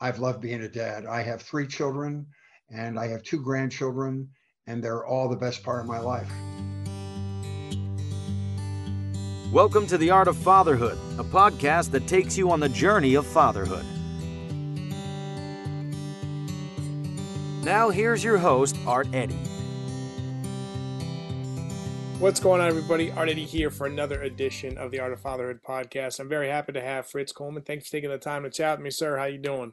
I've loved being a dad. I have three children and I have two grandchildren, and they're all the best part of my life. Welcome to The Art of Fatherhood, a podcast that takes you on the journey of fatherhood. Now, here's your host, Art Eddy. What's going on, everybody? Art Eddy here for another edition of the Art of Fatherhood podcast. I'm very happy to have Fritz Coleman. Thanks for taking the time to chat with me, sir. How you doing?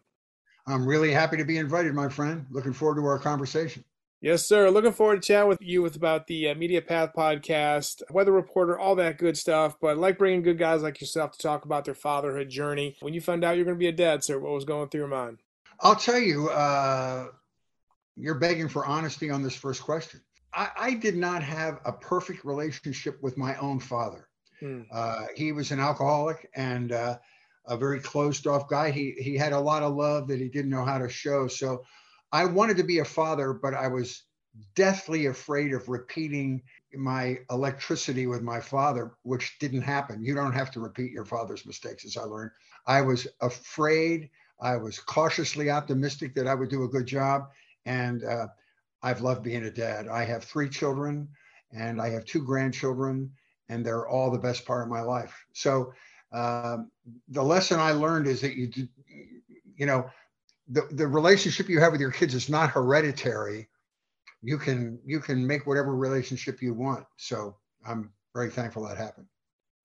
I'm really happy to be invited, my friend. Looking forward to our conversation. Yes, sir. Looking forward to chat with you with about the uh, Media Path podcast, weather reporter, all that good stuff. But I like bringing good guys like yourself to talk about their fatherhood journey. When you found out you're going to be a dad, sir, what was going through your mind? I'll tell you, uh, you're begging for honesty on this first question. I, I, did not have a perfect relationship with my own father. Hmm. Uh, he was an alcoholic and uh, a very closed off guy. He he had a lot of love that he didn't know how to show. So I wanted to be a father, but I was deathly afraid of repeating my electricity with my father, which didn't happen. You don't have to repeat your father's mistakes, as I learned. I was afraid. I was cautiously optimistic that I would do a good job. And uh, I've loved being a dad. I have three children and I have two grandchildren, and they're all the best part of my life. So um, the lesson I learned is that you, you know, the, the relationship you have with your kids is not hereditary. You can you can make whatever relationship you want. So I'm very thankful that happened.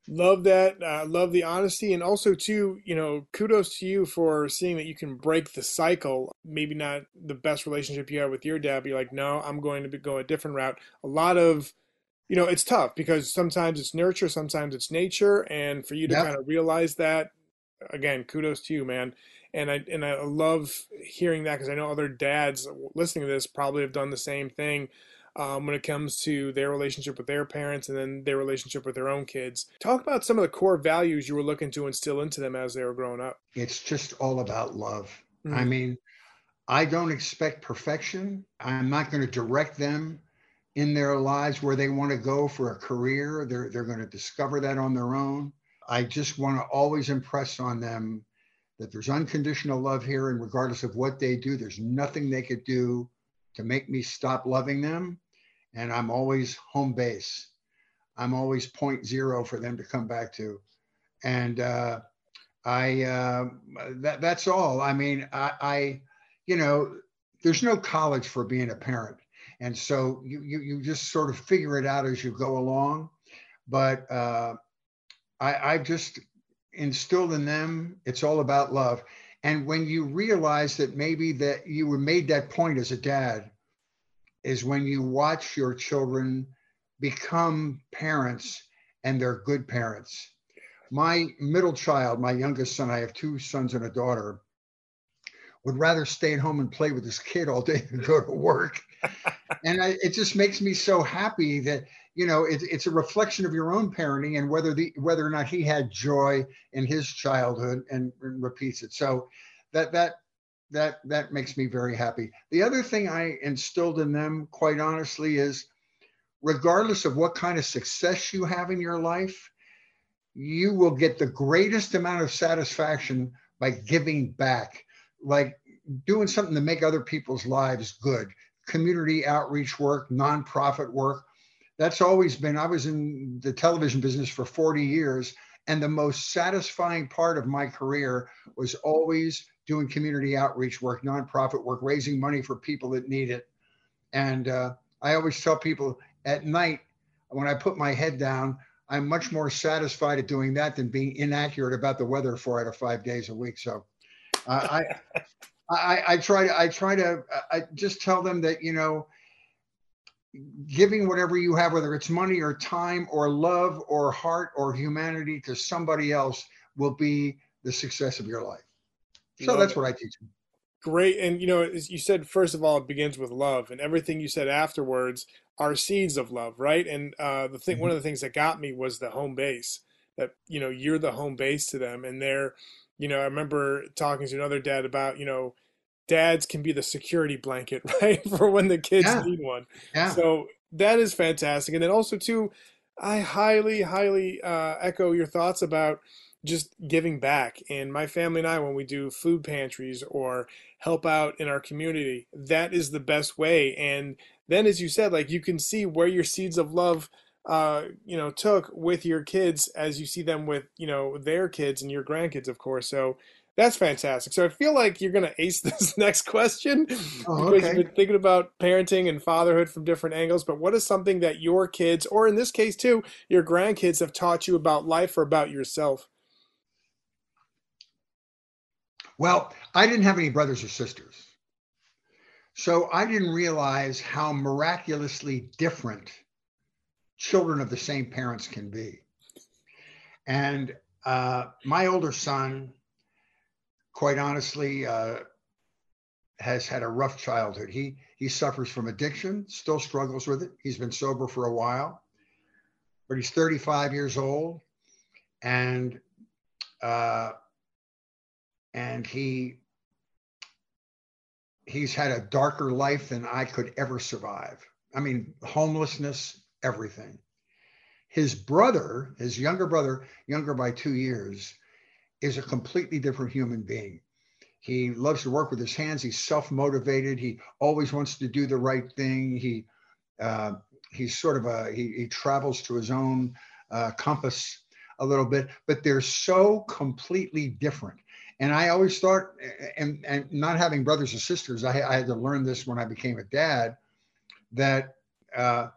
Love that. Uh, love the honesty, and also too, you know, kudos to you for seeing that you can break the cycle. Maybe not the best relationship you have with your dad, but you're like, no, I'm going to be, go a different route. A lot of you know, it's tough because sometimes it's nurture, sometimes it's nature, and for you to yep. kind of realize that, again, kudos to you, man. And I and I love hearing that because I know other dads listening to this probably have done the same thing um, when it comes to their relationship with their parents and then their relationship with their own kids. Talk about some of the core values you were looking to instill into them as they were growing up. It's just all about love. Mm-hmm. I mean, I don't expect perfection. I'm not going to direct them in their lives where they want to go for a career. They're, they're going to discover that on their own. I just want to always impress on them that there's unconditional love here, and regardless of what they do, there's nothing they could do to make me stop loving them. And I'm always home base. I'm always point zero for them to come back to. And uh, I, uh, that, that's all. I mean, I, I, you know, there's no college for being a parent and so you, you, you just sort of figure it out as you go along. But uh, I, I've just instilled in them, it's all about love. And when you realize that maybe that you were made that point as a dad, is when you watch your children become parents and they're good parents. My middle child, my youngest son, I have two sons and a daughter, would rather stay at home and play with his kid all day than go to work and I, it just makes me so happy that you know it, it's a reflection of your own parenting and whether the whether or not he had joy in his childhood and, and repeats it. So that that that that makes me very happy. The other thing I instilled in them, quite honestly, is regardless of what kind of success you have in your life, you will get the greatest amount of satisfaction by giving back, like doing something to make other people's lives good community outreach work, nonprofit work. That's always been, I was in the television business for 40 years. And the most satisfying part of my career was always doing community outreach work, nonprofit work, raising money for people that need it. And uh, I always tell people at night, when I put my head down, I'm much more satisfied at doing that than being inaccurate about the weather four out of five days a week. So uh, I, I, I try to I try to I just tell them that you know giving whatever you have, whether it's money or time or love or heart or humanity to somebody else will be the success of your life. So love that's it. what I teach them. Great. And you know, you said first of all, it begins with love, and everything you said afterwards are seeds of love, right? And uh, the thing, mm-hmm. one of the things that got me was the home base. That you know, you're the home base to them, and they're you know, I remember talking to another dad about, you know, dads can be the security blanket, right? For when the kids yeah. need one. Yeah. So that is fantastic. And then also too, I highly, highly uh, echo your thoughts about, just giving back. And my family and I, when we do food pantries or help out in our community, that is the best way. And then, as you said, like you can see where your seeds of love, uh, you know, took with your kids as you see them with, you know, their kids and your grandkids, of course. So that's fantastic. So I feel like you're going to ace this next question oh, because you've been thinking about parenting and fatherhood from different angles. But what is something that your kids, or in this case too, your grandkids have taught you about life or about yourself? Well, I didn't have any brothers or sisters. So I didn't realize how miraculously different children of the same parents can be. And uh, my older son, quite honestly, uh, has had a rough childhood. He he suffers from addiction, still struggles with it. He's been sober for a while, but he's 35 years old, and uh, and he he's had a darker life than I could ever survive. I mean, homelessness, everything. His brother, his younger brother, younger by two years, is a completely different human being. He loves to work with his hands. He's self-motivated. He always wants to do the right thing. He uh, he's sort of a he, he travels to his own uh, compass a little bit, but they're so completely different. And I always thought, and, and not having brothers or sisters, I, I had to learn this when I became a dad, that uh,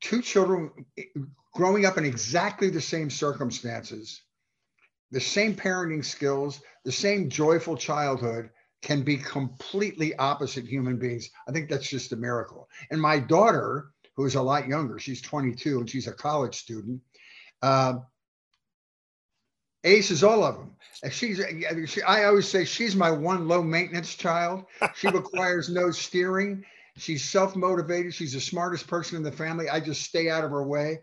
two children growing up in exactly the same circumstances, the same parenting skills, the same joyful childhood can be completely opposite human beings. I think that's just a miracle. And my daughter, who is a lot younger, she's 22 and she's a college student. Uh, aces all of them. She's, she, I always say she's my one low maintenance child. She requires no steering. She's self motivated. She's the smartest person in the family. I just stay out of her way.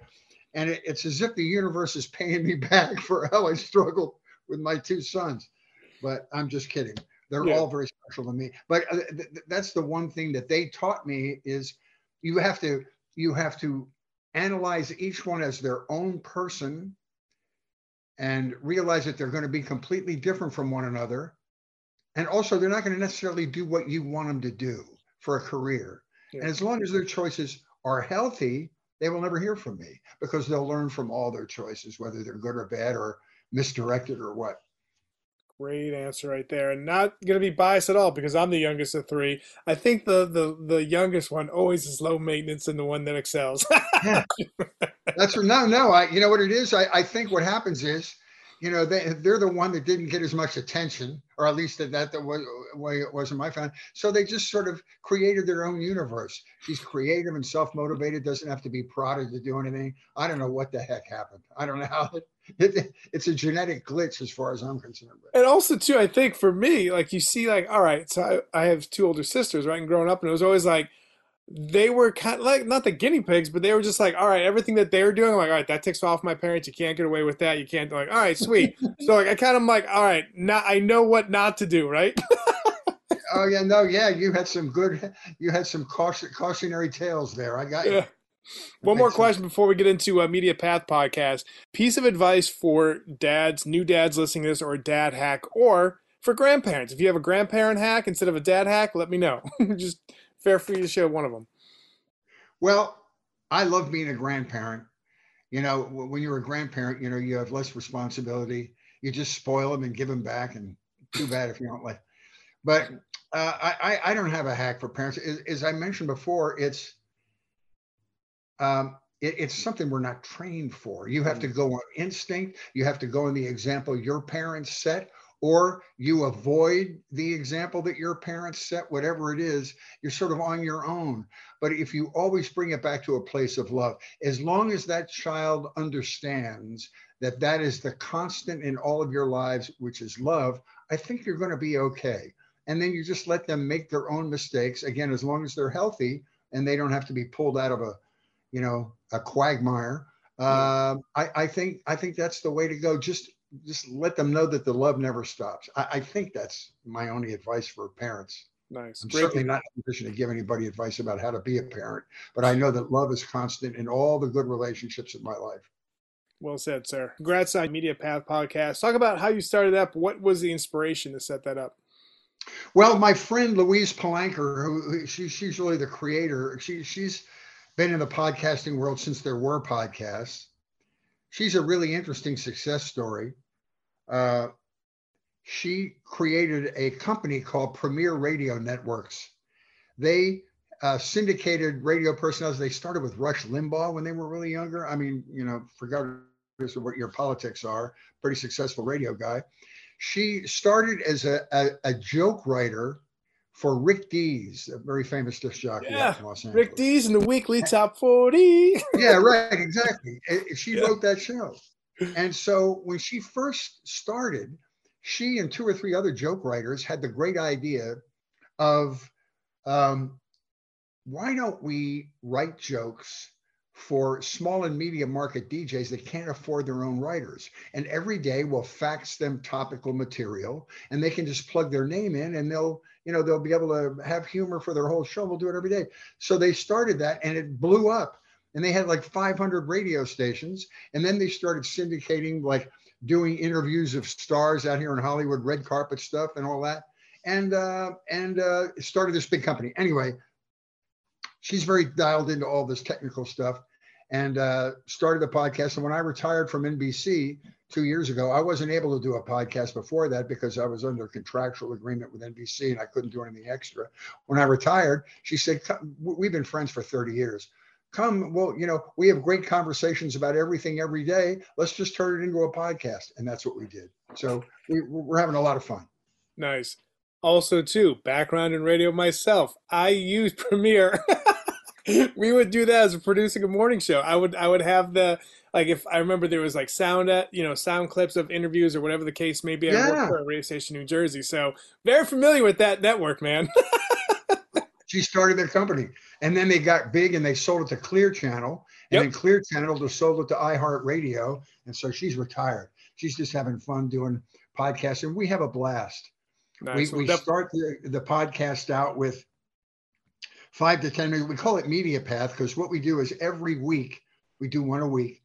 And it, it's as if the universe is paying me back for how I struggled with my two sons. But I'm just kidding. They're yeah. all very special to me. But uh, th- th- that's the one thing that they taught me is you have to you have to analyze each one as their own person and realize that they're going to be completely different from one another. And also, they're not going to necessarily do what you want them to do for a career. Yeah. And as long as their choices are healthy, they will never hear from me because they'll learn from all their choices, whether they're good or bad or misdirected or what. Great answer right there, and not going to be biased at all because I'm the youngest of three. I think the the the youngest one always is low maintenance and the one that excels. yeah. That's no, no. I you know what it is. I I think what happens is, you know, they they're the one that didn't get as much attention, or at least that that the way, it was in my family. So they just sort of created their own universe. She's creative and self motivated. Doesn't have to be prodded to do anything. I don't know what the heck happened. I don't know how it, it's a genetic glitch as far as I'm concerned. And also, too, I think for me, like you see, like all right, so I, I have two older sisters, right? And growing up, and it was always like they were kind of like not the guinea pigs, but they were just like, all right, everything that they were doing, I'm like, all right, that takes off my parents. You can't get away with that. You can't like, all right, sweet. so like, I kind of like, all right, now I know what not to do, right? oh yeah, no, yeah, you had some good, you had some caution, cautionary tales there. I got you. Yeah. One more question sense. before we get into a Media Path podcast. Piece of advice for dads, new dads listening to this, or dad hack, or for grandparents. If you have a grandparent hack instead of a dad hack, let me know. Just fair for you to share one of them. Well, I love being a grandparent. You know, when you're a grandparent, you know, you have less responsibility. You just spoil them and give them back, and too bad if you don't like. But uh, I, I don't have a hack for parents. As, as I mentioned before, it's um, it, it's something we're not trained for. You have to mm. go on instinct. You have to go on the example your parents set, or you avoid the example that your parents set, whatever it is, you're sort of on your own. But if you always bring it back to a place of love, as long as that child understands that that is the constant in all of your lives, which is love, I think you're going to be okay. And then you just let them make their own mistakes. Again, as long as they're healthy and they don't have to be pulled out of a you know, a quagmire. Uh, I, I, think I think that's the way to go. Just just let them know that the love never stops. I, I think that's my only advice for parents. Nice. I'm Great. certainly not in a position to give anybody advice about how to be a parent, but I know that love is constant in all the good relationships in my life. Well said, sir. Congrats on Media Path Podcast. Talk about how you started up. What was the inspiration to set that up? Well, my friend Louise Palanker, who she, she's really the creator, she, she's been in the podcasting world since there were podcasts. She's a really interesting success story. Uh, she created a company called Premiere Radio Networks. They uh, syndicated radio personalities. They started with Rush Limbaugh when they were really younger. I mean, you know, regardless of what your politics are, pretty successful radio guy. She started as a, a, a joke writer for Rick Dees, a very famous disc jockey yeah, Los Angeles. Rick Dees in the weekly top 40. yeah, right, exactly. She yeah. wrote that show. And so when she first started, she and two or three other joke writers had the great idea of um, why don't we write jokes for small and medium market DJs that can't afford their own writers. And every day we'll fax them topical material and they can just plug their name in and they'll, you know, they'll be able to have humor for their whole show. We'll do it every day. So they started that and it blew up. And they had like 500 radio stations. And then they started syndicating, like doing interviews of stars out here in Hollywood, red carpet stuff and all that. And uh, and uh, started this big company. Anyway, she's very dialed into all this technical stuff and uh, started a podcast. And when I retired from NBC two years ago, I wasn't able to do a podcast before that because I was under contractual agreement with NBC and I couldn't do anything extra. When I retired, she said, We've been friends for 30 years. Come, well, you know, we have great conversations about everything every day. Let's just turn it into a podcast. And that's what we did. So we, we're having a lot of fun. Nice. Also, too, background in radio myself. I use Premiere. we would do that as a producing a morning show. I would I would have the like if I remember there was like sound at you know sound clips of interviews or whatever the case may be. I worked for a radio station in New Jersey, so very familiar with that network, man. she started their company, and then they got big and they sold it to Clear Channel, and yep. then Clear Channel just sold it to iHeartRadio, and so she's retired. She's just having fun doing podcasts, and we have a blast. Nice. We, we start the, the podcast out with five to 10 minutes. We call it Media Path because what we do is every week, we do one a week.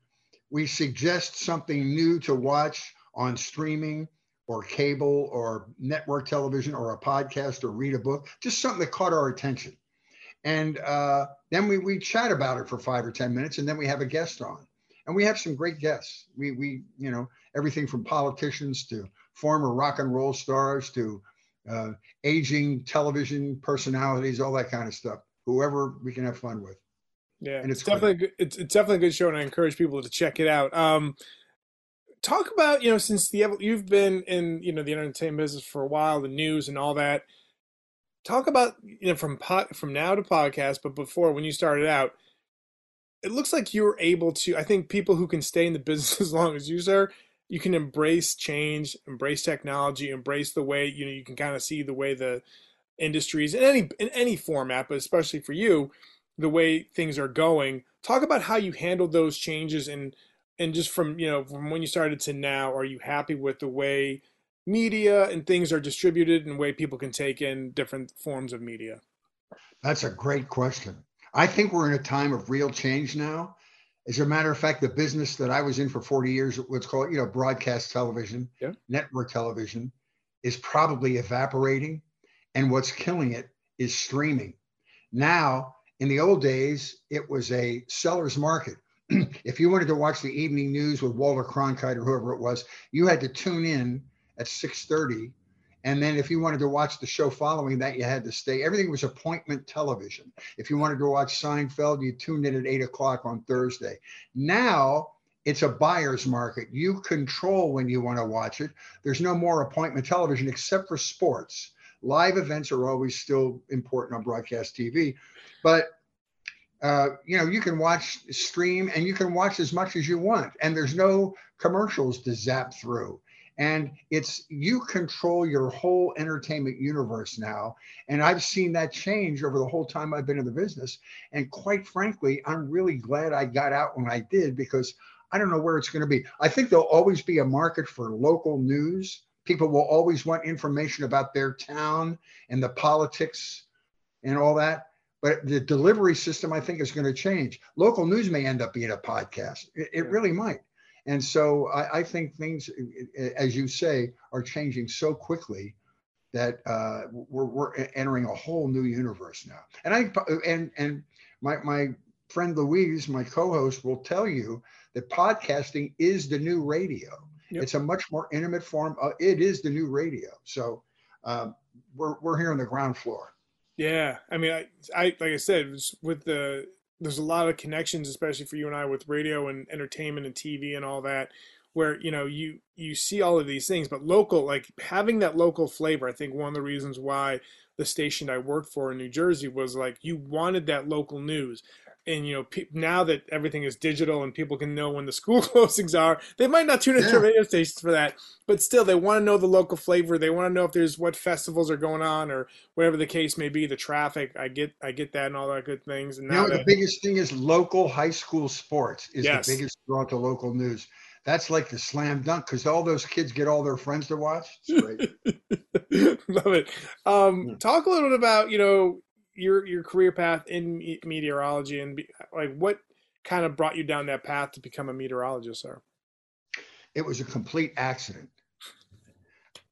We suggest something new to watch on streaming or cable or network television or a podcast or read a book, just something that caught our attention. And uh, then we, we chat about it for five or 10 minutes and then we have a guest on. And we have some great guests. We, we you know, everything from politicians to former rock and roll stars to uh, aging television personalities, all that kind of stuff. Whoever we can have fun with. Yeah, and it's, it's definitely good, it's, it's definitely a good show, and I encourage people to check it out. Um, talk about you know since the you've been in you know the entertainment business for a while, the news and all that. Talk about you know from pot from now to podcast, but before when you started out, it looks like you were able to. I think people who can stay in the business as long as you, sir, you can embrace change, embrace technology, embrace the way you know you can kind of see the way the industries in any in any format, but especially for you, the way things are going. Talk about how you handled those changes and and just from you know from when you started to now, are you happy with the way media and things are distributed and the way people can take in different forms of media? That's a great question. I think we're in a time of real change now. As a matter of fact, the business that I was in for 40 years, what's called, you know, broadcast television, yeah. network television, is probably evaporating. And what's killing it is streaming. Now, in the old days, it was a seller's market. if you wanted to watch the evening news with Walter Cronkite or whoever it was, you had to tune in at 6:30 and then if you wanted to watch the show following that, you had to stay. Everything was appointment television. If you wanted to watch Seinfeld, you tuned in at eight o'clock on Thursday. Now it's a buyer's market. You control when you want to watch it. There's no more appointment television except for sports. Live events are always still important on broadcast TV, but uh, you know you can watch stream and you can watch as much as you want, and there's no commercials to zap through. And it's you control your whole entertainment universe now and i've seen that change over the whole time i've been in the business. And quite frankly i'm really glad i got out when i did because i don't know where it's going to be. I think there'll always be a market for local news. People will always want information about their town and the politics and all that but the delivery system i think is going to change local news may end up being a podcast it, it really might And so I, I think things, as you say, are changing so quickly that uh, we're, we're entering a whole new universe now. And I and and my my friend Louise, my co-host, will tell you that podcasting is the new radio. Yep. It's a much more intimate form. Of, it is the new radio. So um, we're we're here on the ground floor. Yeah, I mean, I, I like I said, with the there's a lot of connections, especially for you and I, with radio and entertainment and TV and all that, where you know you you see all of these things, but local, like having that local flavor. I think one of the reasons why the station I worked for in New Jersey was like you wanted that local news and you know pe- now that everything is digital and people can know when the school closings are they might not tune into yeah. radio stations for that but still they want to know the local flavor they want to know if there's what festivals are going on or whatever the case may be the traffic i get i get that and all that good things and now you know, the biggest thing is local high school sports is yes. the biggest draw to local news that's like the slam dunk because all those kids get all their friends to watch. Love it. Um, talk a little bit about you know your your career path in meteorology and be, like what kind of brought you down that path to become a meteorologist, sir? It was a complete accident.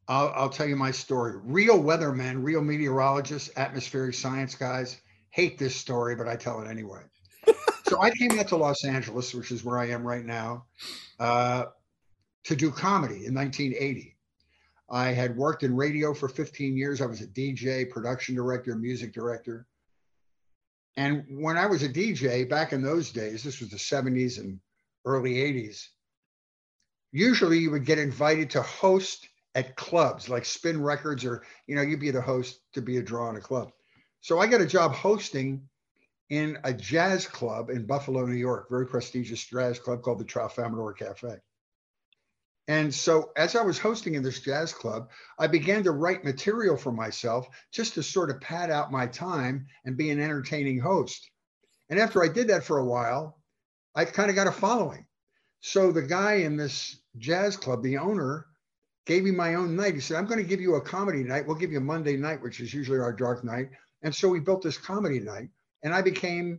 I'll, I'll tell you my story. Real weathermen, real meteorologists, atmospheric science guys hate this story, but I tell it anyway. so I came out to Los Angeles, which is where I am right now, uh, to do comedy in 1980. I had worked in radio for 15 years. I was a DJ, production director, music director. And when I was a DJ back in those days, this was the 70s and early 80s, usually you would get invited to host at clubs like Spin Records, or, you know, you'd be the host to be a draw in a club. So I got a job hosting in a jazz club in Buffalo, New York, very prestigious jazz club called the Tralfamadore Cafe. And so, as I was hosting in this jazz club, I began to write material for myself just to sort of pad out my time and be an entertaining host. And after I did that for a while, I kind of got a following. So, the guy in this jazz club, the owner, gave me my own night. He said, I'm going to give you a comedy night. We'll give you a Monday night, which is usually our dark night. And so, we built this comedy night, and I became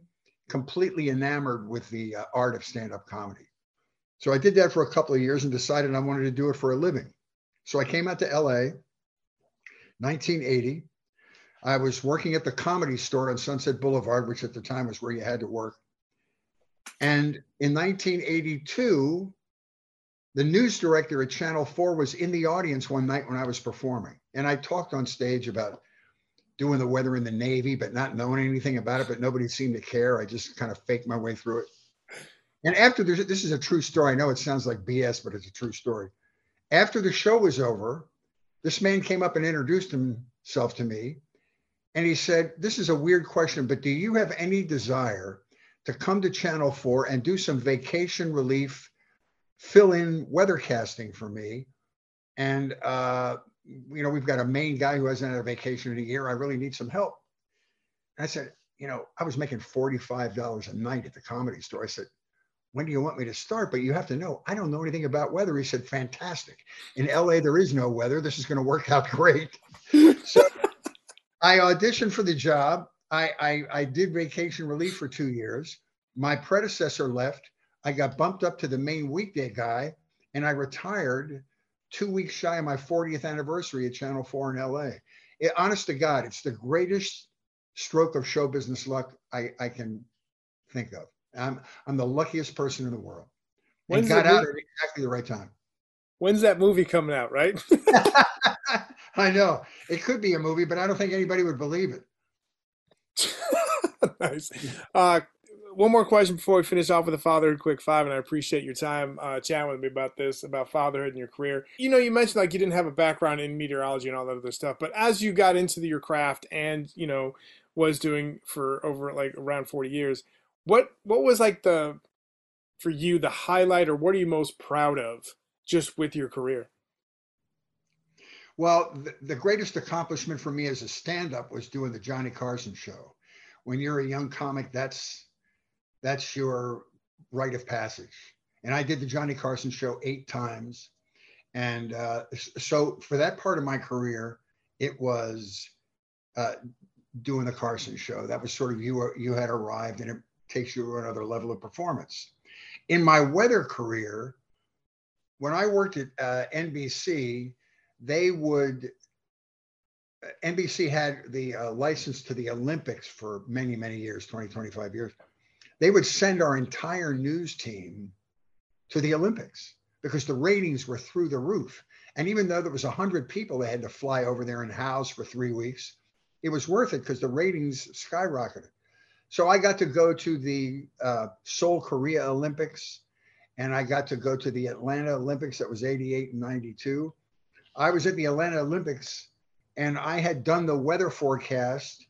completely enamored with the uh, art of stand up comedy. So I did that for a couple of years and decided I wanted to do it for a living. So I came out to LA, 1980. I was working at the comedy store on Sunset Boulevard, which at the time was where you had to work. And in 1982, the news director at Channel 4 was in the audience one night when I was performing. And I talked on stage about doing the weather in the Navy, but not knowing anything about it, but nobody seemed to care. I just kind of faked my way through it. And after this, this is a true story. I know it sounds like BS, but it's a true story. After the show was over, this man came up and introduced himself to me. And he said, This is a weird question, but do you have any desire to come to Channel 4 and do some vacation relief, fill in weathercasting for me? And, uh, you know, we've got a main guy who hasn't had a vacation in a year. I really need some help. And I said, You know, I was making $45 a night at the comedy store. I said, when do you want me to start? But you have to know, I don't know anything about weather. He said, fantastic. In LA, there is no weather. This is going to work out great. so I auditioned for the job. I, I, I did vacation relief for two years. My predecessor left. I got bumped up to the main weekday guy, and I retired two weeks shy of my 40th anniversary at Channel 4 in LA. It, honest to God, it's the greatest stroke of show business luck I, I can think of. I'm I'm the luckiest person in the world. When's and got out at exactly the right time. When's that movie coming out? Right. I know it could be a movie, but I don't think anybody would believe it. nice. Uh, one more question before we finish off with the fatherhood quick five, and I appreciate your time uh, chatting with me about this, about fatherhood and your career. You know, you mentioned like you didn't have a background in meteorology and all that other stuff, but as you got into the, your craft and you know was doing for over like around forty years, what what was like the for you the highlight or what are you most proud of just with your career? Well, the, the greatest accomplishment for me as a stand-up was doing the Johnny Carson show. When you're a young comic, that's that's your rite of passage. And I did the Johnny Carson show eight times. And uh, so for that part of my career, it was uh, doing the Carson show. That was sort of you you had arrived, and it takes you to another level of performance. In my weather career, when I worked at uh, NBC, they would uh, NBC had the uh, license to the Olympics for many, many years 20, 25 years. They would send our entire news team to the Olympics because the ratings were through the roof. And even though there was 100 people they had to fly over there and house for three weeks, it was worth it because the ratings skyrocketed. So I got to go to the uh, Seoul, Korea Olympics, and I got to go to the Atlanta Olympics. That was 88 and 92. I was at the Atlanta Olympics and I had done the weather forecast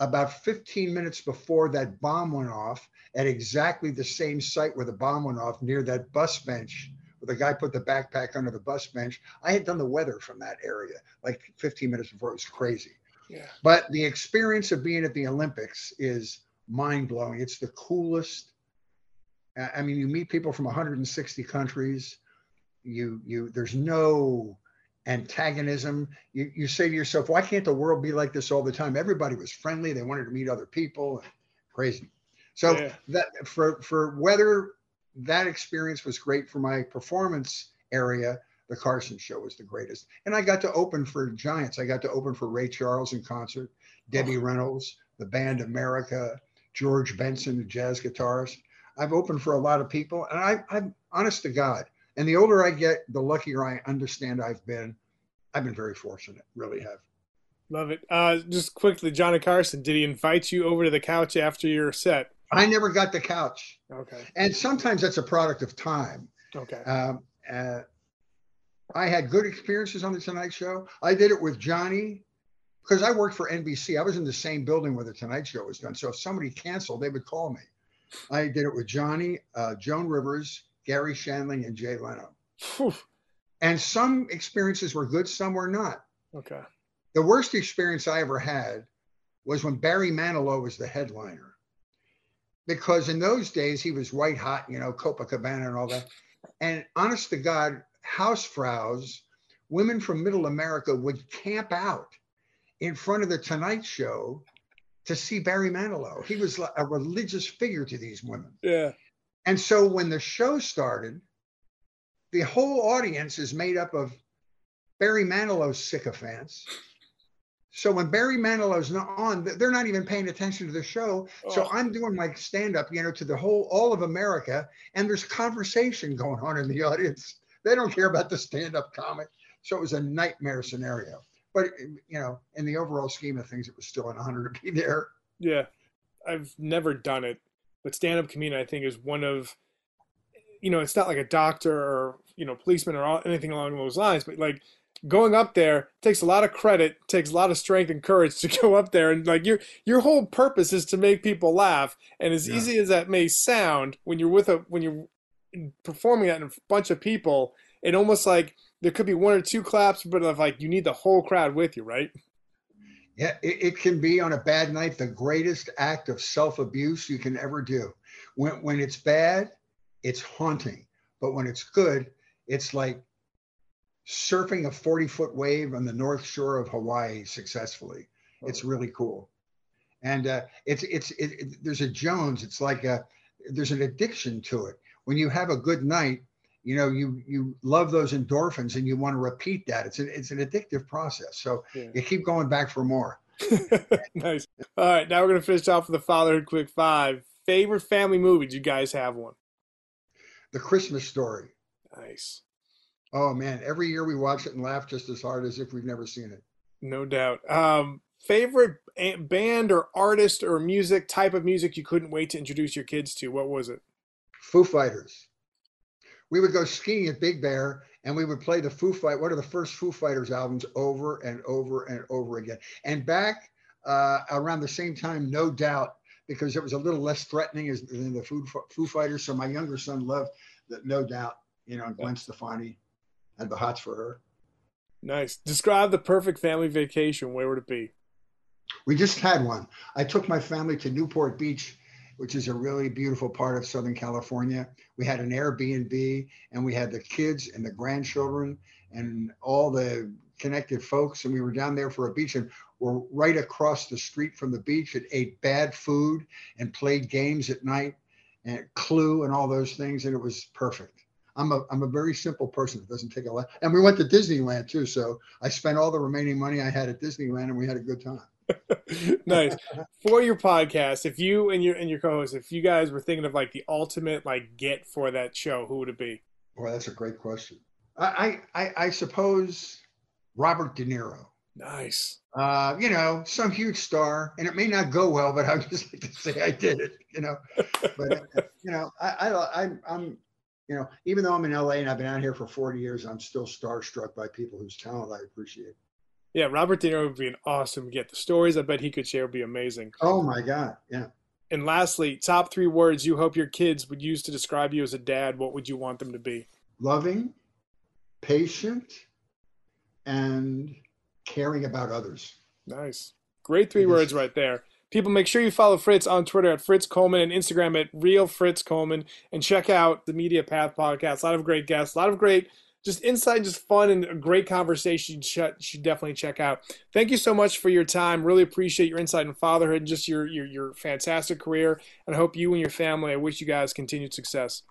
about 15 minutes before that bomb went off at exactly the same site where the bomb went off near that bus bench where the guy put the backpack under the bus bench. I had done the weather from that area like 15 minutes before. It was crazy. Yeah. But the experience of being at the Olympics is mind blowing. It's the coolest. I mean, you meet people from 160 countries. You you there's no antagonism. You, you say to yourself, why can't the world be like this all the time? Everybody was friendly. They wanted to meet other people. Crazy. So Yeah. that for for whether that experience was great for my performance area, the Carson show was the greatest. And I got to open for giants. I got to open for Ray Charles in concert, Debbie Reynolds, the band America, George Benson, the jazz guitarist. I've opened for a lot of people, and I, I'm honest to God. And the older I get, the luckier I understand I've been. I've been very fortunate, really have. Love it. Uh, just quickly, Johnny Carson, did he invite you over to the couch after your set? I never got the couch, Okay. and sometimes that's a product of time. Okay. Um, uh, I had good experiences on the Tonight Show. I did it with Johnny because I worked for NBC. I was in the same building where the Tonight Show was done. So if somebody canceled, they would call me. I did it with Johnny, uh, Joan Rivers, Garry Shandling, and Jay Leno. And some experiences were good, some were not. Okay. The worst experience I ever had was when Barry Manilow was the headliner. Because in those days he was white hot, you know, Copacabana and all that. And honest to God, housefraus, women from middle America would camp out in front of the Tonight Show to see Barry Manilow. He was a religious figure to these women. Yeah. And so when the show started, the whole audience is made up of Barry Manilow sycophants. So when Barry Manilow's not on, they're not even paying attention to the show. So Oh. I'm doing my stand up, you know, to the whole, all of America, and there's conversation going on in the audience. They don't care about the stand up comic. So it was a nightmare scenario. But, you know, in the overall scheme of things, it was still an honor to be there. Yeah. I've never done it, but stand up comedian, I think, is one of, you know, it's not like a doctor or, you know, policeman or anything along those lines, but like going up there takes a lot of credit, takes a lot of strength and courage to go up there. And like your, your whole purpose is to make people laugh. And as Yeah. easy as that may sound, when you're with a, when you're performing that in a bunch of people, it almost like there could be one or two claps, but of like you need the whole crowd with you, right? Yeah, it, it can be on a bad night the greatest act of self abuse you can ever do. When, when it's bad, it's haunting. But when it's good, it's like surfing a 40 foot wave on the north shore of Hawaii successfully. It's really cool. And uh, it's, it's, it, it- there's a Jones, it's like a, there's an addiction to it. When you have a good night, you know, you, you love those endorphins and you want to repeat that. It's an, it's an addictive process. So Yeah. you keep going back for more. nice. All right, now we're gonna finish off with the fatherhood quick five. Favorite family movie? Do you guys have one? The Christmas story. Nice, Oh man, every year we watch it and laugh just as hard as if we've never seen it. no doubt. Um, favorite band or artist or music type of music you couldn't wait to introduce your kids to? What was it? Foo Fighters. We would go skiing at Big Bear and we would play the Foo Fight, one of the first Foo Fighters albums over and over and over again. And back uh, around the same time, No Doubt, because it was a little less threatening as, than the Foo, Foo Fighters. So my younger son loved that, No Doubt, you know, and Gwen Stefani had the hots for her. Nice. Describe the perfect family vacation. Where would it be? We just had one. I took my family to Newport Beach, which is a really beautiful part of Southern California. We had an Airbnb and we had the kids and the grandchildren and all the connected folks. And we were down there for a beach and we're right across the street from the beach and ate bad food and played games at night and Clue and all those things. And it was perfect. I'm a I'm a very simple person. It doesn't take a lot. And we went to Disneyland too, so I spent all the remaining money I had at Disneyland, and we had a good time. nice for your podcast. If you and your and your co-host, if you guys were thinking of like the ultimate like get for that show, who would it be? Well, that's a great question. I I, I suppose Robert De Niro. Nice. Uh, you know, some huge star, and it may not go well, but I just like to say I did it. You know, but you know, I, I I'm I'm you know, even though I'm in LA and I've been out here for 40 years, I'm still starstruck by people whose talent I appreciate. Yeah, Robert De Niro would be an awesome get. The stories I bet he could share would be amazing. Oh my God. Yeah. And lastly, top three words you hope your kids would use to describe you as a dad. What would you want them to be? Loving, patient, and caring about others. Nice. Great three words right there. People, make sure you follow Fritz on Twitter at Fritz Coleman and Instagram at Real Fritz Coleman and check out the Media Path podcast. A lot of great guests, a lot of great just insight, just fun and a great conversation. You should, should definitely check out. Thank you so much for your time. Really appreciate your insight and fatherhood and just your, your, your fantastic career. And I hope you and your family, I wish you guys continued success.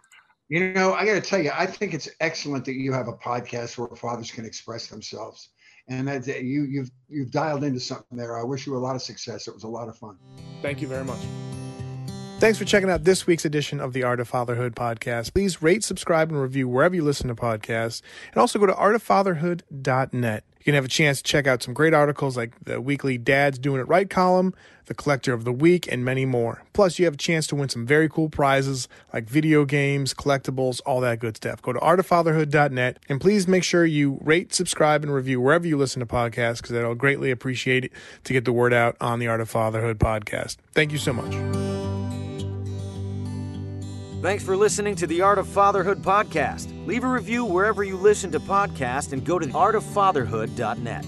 You know, I got to tell you, I think it's excellent that you have a podcast where fathers can express themselves and that you you've you've dialed into something there. I wish you a lot of success. It was a lot of fun. Thank you very much. Thanks for checking out this week's edition of the Art of Fatherhood podcast. Please rate, subscribe, and review wherever you listen to podcasts. And also go to artoffatherhood.net. You can have a chance to check out some great articles like the weekly Dad's Doing It Right column, the Collector of the Week, and many more. Plus, you have a chance to win some very cool prizes like video games, collectibles, all that good stuff. Go to artoffatherhood.net and please make sure you rate, subscribe, and review wherever you listen to podcasts because that'll greatly appreciate it to get the word out on the Art of Fatherhood podcast. Thank you so much. Thanks for listening to the Art of Fatherhood podcast. Leave a review wherever you listen to podcasts and go to artoffatherhood.net.